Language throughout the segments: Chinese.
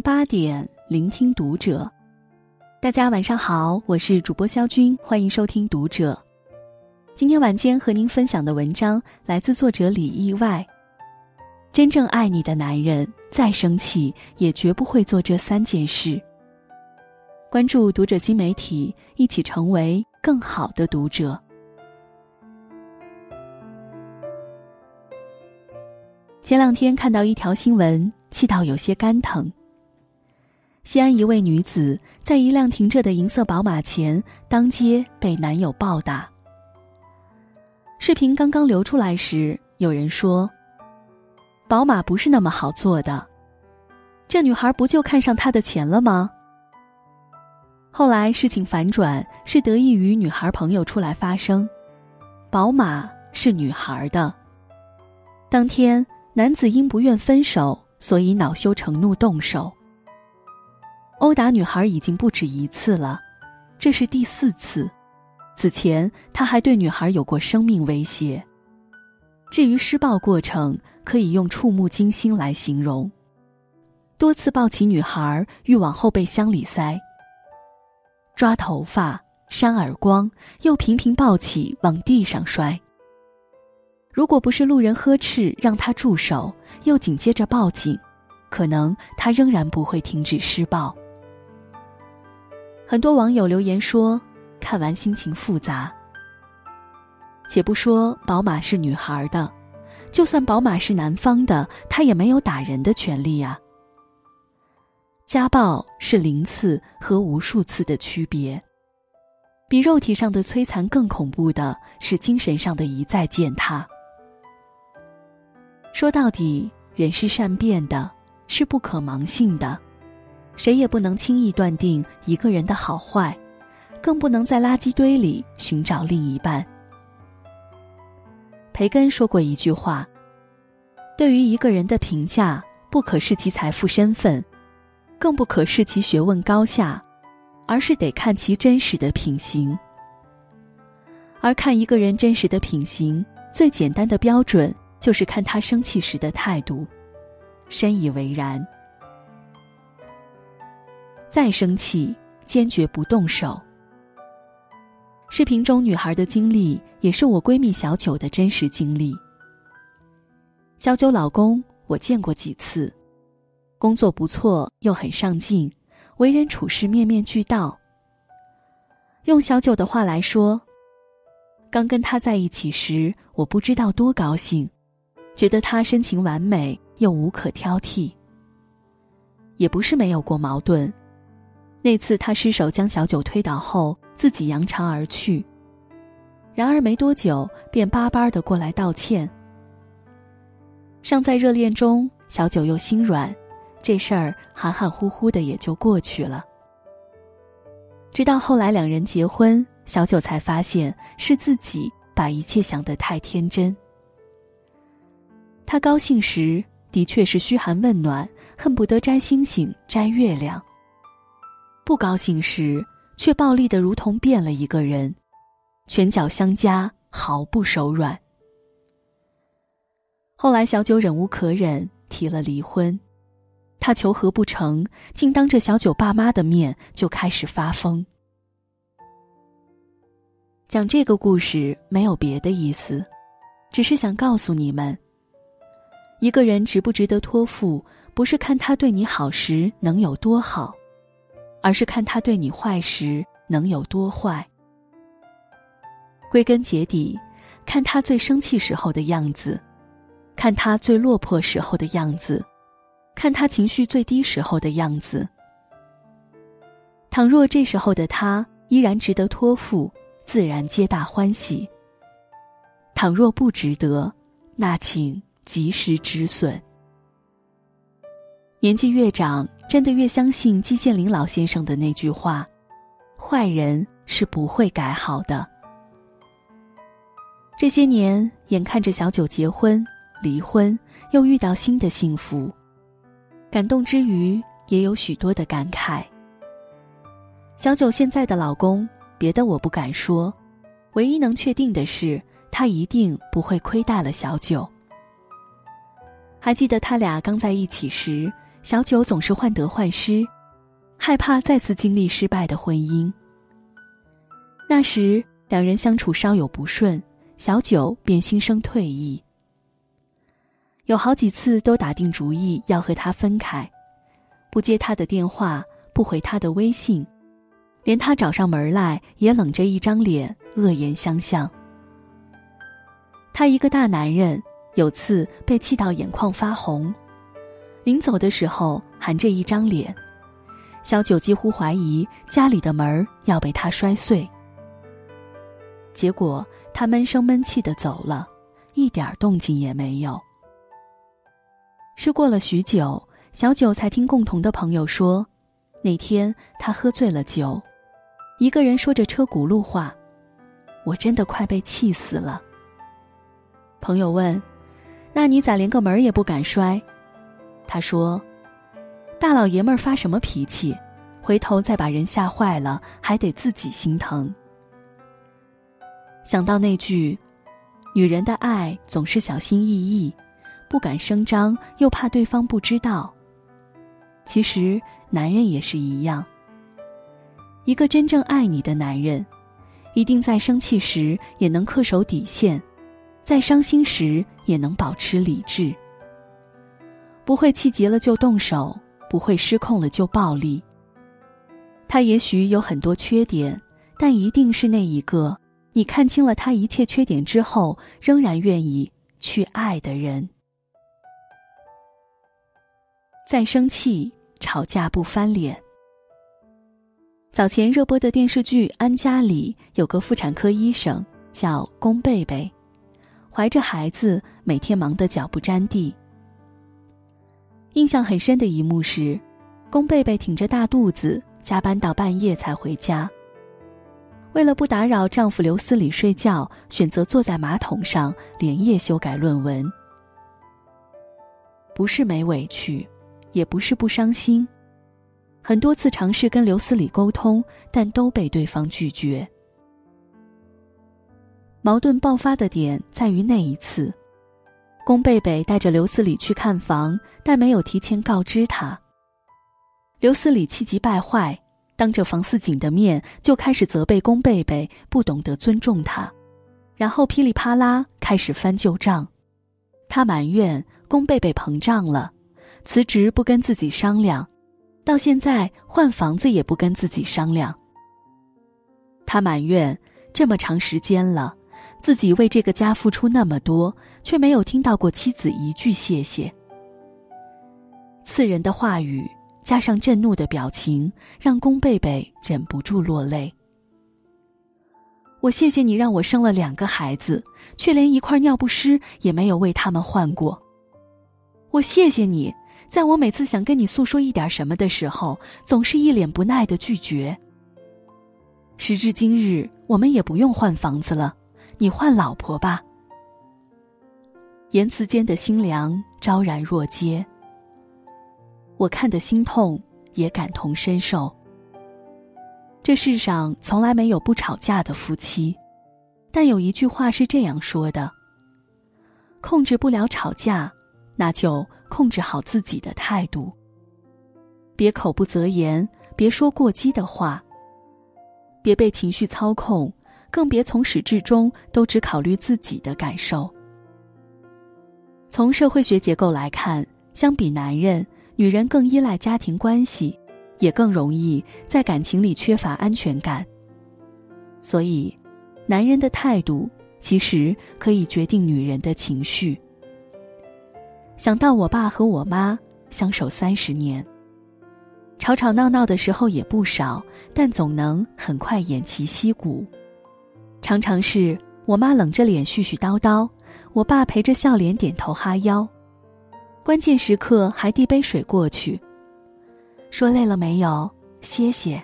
八点，聆听读者。大家晚上好，我是主播肖军，欢迎收听《读者》。今天晚间和您分享的文章来自作者李意外。真正爱你的男人，再生气也绝不会做这三件事。关注《读者》新媒体，一起成为更好的读者。前两天看到一条新闻，气到有些肝疼。西安一位女子在一辆停着的银色宝马前，当街被男友暴打。视频刚刚流出来时，有人说：“宝马不是那么好做的，这女孩不就看上他的钱了吗？”后来事情反转，是得益于女孩朋友出来发声：“宝马是女孩的。”当天。男子因不愿分手，所以恼羞成怒动手。殴打女孩已经不止一次了，这是第四次。此前他还对女孩有过生命威胁。至于施暴过程，可以用触目惊心来形容。多次抱起女孩欲往后备箱里塞，抓头发、扇耳光，又频频抱起往地上摔。如果不是路人呵斥让他住手，又紧接着报警，可能他仍然不会停止施暴。很多网友留言说，看完心情复杂。且不说宝马是女孩的，就算宝马是男方的，他也没有打人的权利呀。家暴是零次和无数次的区别，比肉体上的摧残更恐怖的是精神上的一再践踏。说到底，人是善变的，是不可盲信的，谁也不能轻易断定一个人的好坏，更不能在垃圾堆里寻找另一半。培根说过一句话：“对于一个人的评价，不可视其财富身份，更不可视其学问高下，而是得看其真实的品行。而看一个人真实的品行，最简单的标准。”就是看他生气时的态度，深以为然。再生气，坚决不动手。视频中女孩的经历，也是我闺蜜小九的真实经历。小九老公我见过几次，工作不错，又很上进，为人处事面面俱到。用小九的话来说，刚跟他在一起时，我不知道多高兴。觉得他深情完美又无可挑剔。也不是没有过矛盾，那次他失手将小九推倒后，自己扬长而去。然而没多久便巴巴的过来道歉。尚在热恋中，小九又心软，这事儿含含糊糊的也就过去了。直到后来两人结婚，小九才发现是自己把一切想得太天真。他高兴时的确是嘘寒问暖，恨不得摘星星摘月亮；不高兴时却暴力的如同变了一个人，拳脚相加，毫不手软。后来小九忍无可忍，提了离婚。他求和不成，竟当着小九爸妈的面就开始发疯。讲这个故事没有别的意思，只是想告诉你们。一个人值不值得托付，不是看他对你好时能有多好，而是看他对你坏时能有多坏。归根结底，看他最生气时候的样子，看他最落魄时候的样子，看他情绪最低时候的样子。倘若这时候的他依然值得托付，自然皆大欢喜；倘若不值得，那请。及时止损。年纪越长，真的越相信季羡林老先生的那句话：“坏人是不会改好的。”这些年，眼看着小九结婚、离婚，又遇到新的幸福，感动之余，也有许多的感慨。小九现在的老公，别的我不敢说，唯一能确定的是，他一定不会亏待了小九。还记得他俩刚在一起时，小九总是患得患失，害怕再次经历失败的婚姻。那时两人相处稍有不顺，小九便心生退意。有好几次都打定主意要和他分开，不接他的电话，不回他的微信，连他找上门来也冷着一张脸，恶言相向。他一个大男人，有次被气到眼眶发红，临走的时候含着一张脸，小九几乎怀疑家里的门要被他摔碎。结果他闷声闷气的走了，一点动静也没有。是过了许久，小九才听共同的朋友说，那天他喝醉了酒，一个人说着车轱辘话，我真的快被气死了。朋友问：“那你咋连个门也不敢摔？”他说：“大老爷们儿发什么脾气，回头再把人吓坏了，还得自己心疼。”想到那句：“女人的爱总是小心翼翼。”不敢声张，又怕对方不知道。其实，男人也是一样。一个真正爱你的男人，一定在生气时也能恪守底线，在伤心时也能保持理智。不会气急了就动手，不会失控了就暴力。他也许有很多缺点，但一定是那一个你看清了他一切缺点之后，仍然愿意去爱的人。再生气，吵架不翻脸。早前热播的电视剧《安家》里有个妇产科医生叫宫贝贝，怀着孩子每天忙得脚不沾地。印象很深的一幕是，宫贝贝挺着大肚子加班到半夜才回家。为了不打扰丈夫刘思礼睡觉，选择坐在马桶上连夜修改论文。不是没委屈。也不是不伤心，很多次尝试跟刘思礼沟通，但都被对方拒绝。矛盾爆发的点在于那一次，宫贝贝带着刘思礼去看房，但没有提前告知他。刘思礼气急败坏，当着房似锦的面就开始责备宫贝贝不懂得尊重他，然后噼里啪啦开始翻旧账，他埋怨宫贝贝膨胀了。辞职不跟自己商量，到现在换房子也不跟自己商量。他埋怨这么长时间了，自己为这个家付出那么多，却没有听到过妻子一句谢谢。刺人的话语加上震怒的表情，让宫贝贝忍不住落泪。我谢谢你让我生了两个孩子，却连一块尿不湿也没有为他们换过。我谢谢你。在我每次想跟你诉说一点什么的时候，总是一脸不耐的拒绝。时至今日，我们也不用换房子了，你换老婆吧。言辞间的心凉昭然若揭，我看得心痛，也感同身受。这世上从来没有不吵架的夫妻，但有一句话是这样说的：控制不了吵架，那就。控制好自己的态度，别口不择言，别说过激的话，别被情绪操控，更别从始至终都只考虑自己的感受。从社会学结构来看，相比男人，女人更依赖家庭关系，也更容易在感情里缺乏安全感。所以，男人的态度其实可以决定女人的情绪。想到我爸和我妈相守三十年，吵吵闹闹的时候也不少，但总能很快偃旗息鼓。常常是我妈冷着脸絮絮叨叨，我爸陪着笑脸点头哈腰，关键时刻还递杯水过去，说累了没有？歇歇。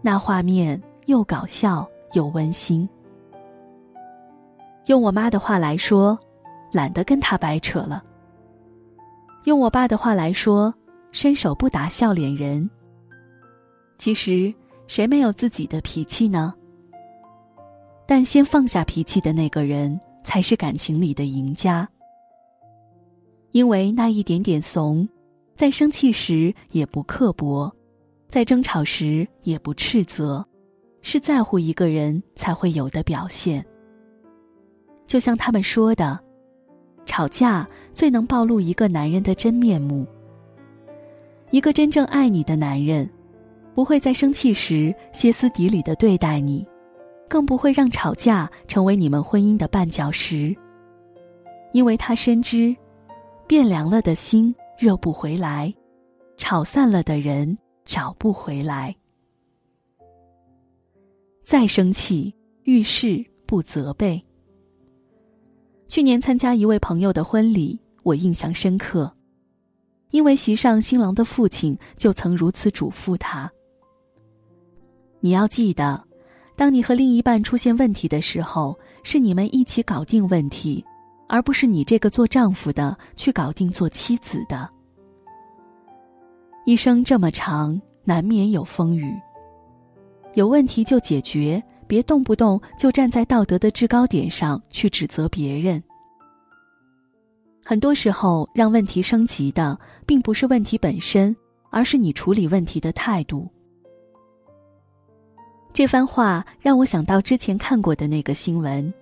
那画面又搞笑又温馨。用我妈的话来说。懒得跟他掰扯了。用我爸的话来说，伸手不打笑脸人。其实谁没有自己的脾气呢？但先放下脾气的那个人，才是感情里的赢家。因为那一点点怂，在生气时也不刻薄，在争吵时也不斥责，是在乎一个人才会有的表现。就像他们说的，吵架最能暴露一个男人的真面目。一个真正爱你的男人，不会在生气时歇斯底里的对待你，更不会让吵架成为你们婚姻的绊脚石。因为他深知，变凉了的心。热不回来，吵散了的人找不回来。再生气，遇事不责备。去年参加一位朋友的婚礼，我印象深刻，因为席上新郎的父亲就曾如此嘱咐他：“你要记得，当你和另一半出现问题的时候，是你们一起搞定问题。”而不是你这个做丈夫的去搞定做妻子的。一生这么长，难免有风雨。有问题就解决，别动不动就站在道德的制高点上去指责别人。很多时候，让问题升级的并不是问题本身，而是你处理问题的态度。这番话让我想到之前看过的那个新闻。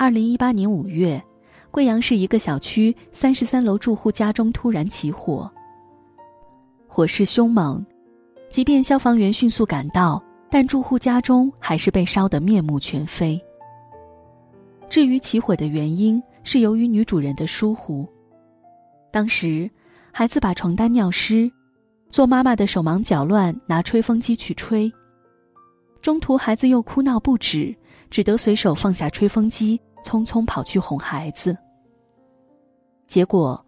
二零一八年五月，贵阳市一个小区三十三楼住户家中突然起火，火势凶猛，即便消防员迅速赶到，但住户家中还是被烧得面目全非。至于起火的原因，是由于女主人的疏忽。当时，孩子把床单尿湿，做妈妈的手忙脚乱拿吹风机去吹，中途孩子又哭闹不止，只得随手放下吹风机。匆匆跑去哄孩子，结果，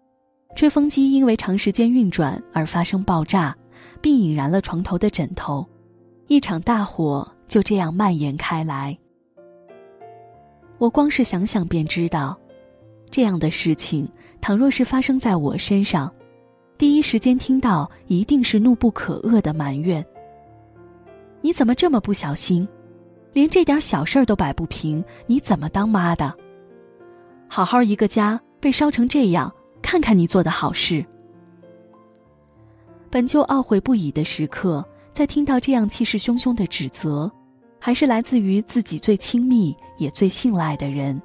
吹风机因为长时间运转而发生爆炸，并引燃了床头的枕头，一场大火就这样蔓延开来。我光是想想便知道，这样的事情倘若是发生在我身上，第一时间听到一定是怒不可遏的埋怨：“你怎么这么不小心？”连这点小事儿都摆不平，你怎么当妈的？好好一个家被烧成这样，看看你做的好事。本就懊悔不已的时刻，在听到这样气势汹汹的指责，还是来自于自己最亲密也最信赖的人，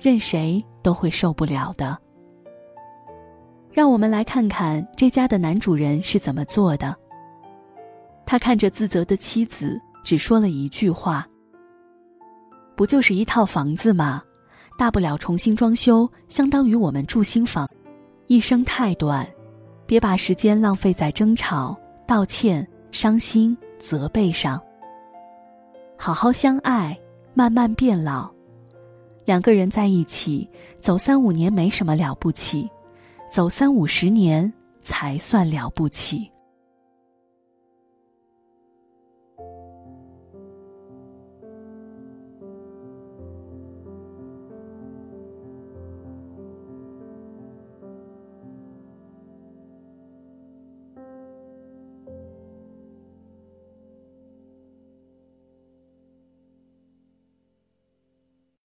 任谁都会受不了的。让我们来看看这家的男主人是怎么做的。他看着自责的妻子，只说了一句话。不就是一套房子吗？大不了重新装修，相当于我们住新房。一生太短，别把时间浪费在争吵、道歉、伤心、责备上。好好相爱，慢慢变老。两个人在一起走三五年没什么了不起，走三五十年才算了不起。